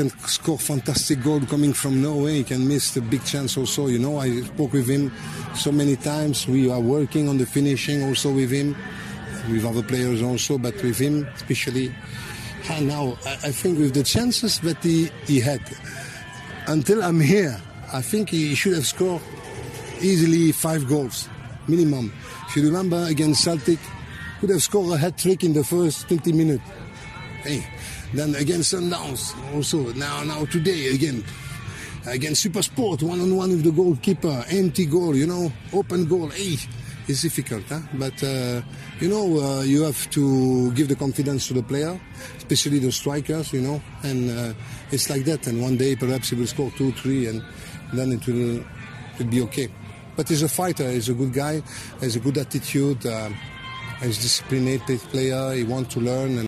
can score fantastic goal coming from nowhere. He can miss the big chance also. You know, I spoke with him so many times. We are working on the finishing also with him, with other players also, but with him especially. And now I, I think with the chances that he, he had, until I'm here, I think he should have scored easily five goals minimum. If you remember against Celtic, could have scored a hat trick in the first 20 minutes. Hey, then against Sundowns also. Now, now today again against SuperSport, one on one with the goalkeeper, empty goal, you know, open goal. Hey, it's difficult, huh? but uh, you know, uh, you have to give the confidence to the player, especially the strikers, you know, and uh, it's like that. And one day perhaps he will score two, three, and then it will it'll be okay. But he's a fighter. He's a good guy. Has a good attitude. Uh, he's a disciplined player. He wants to learn. And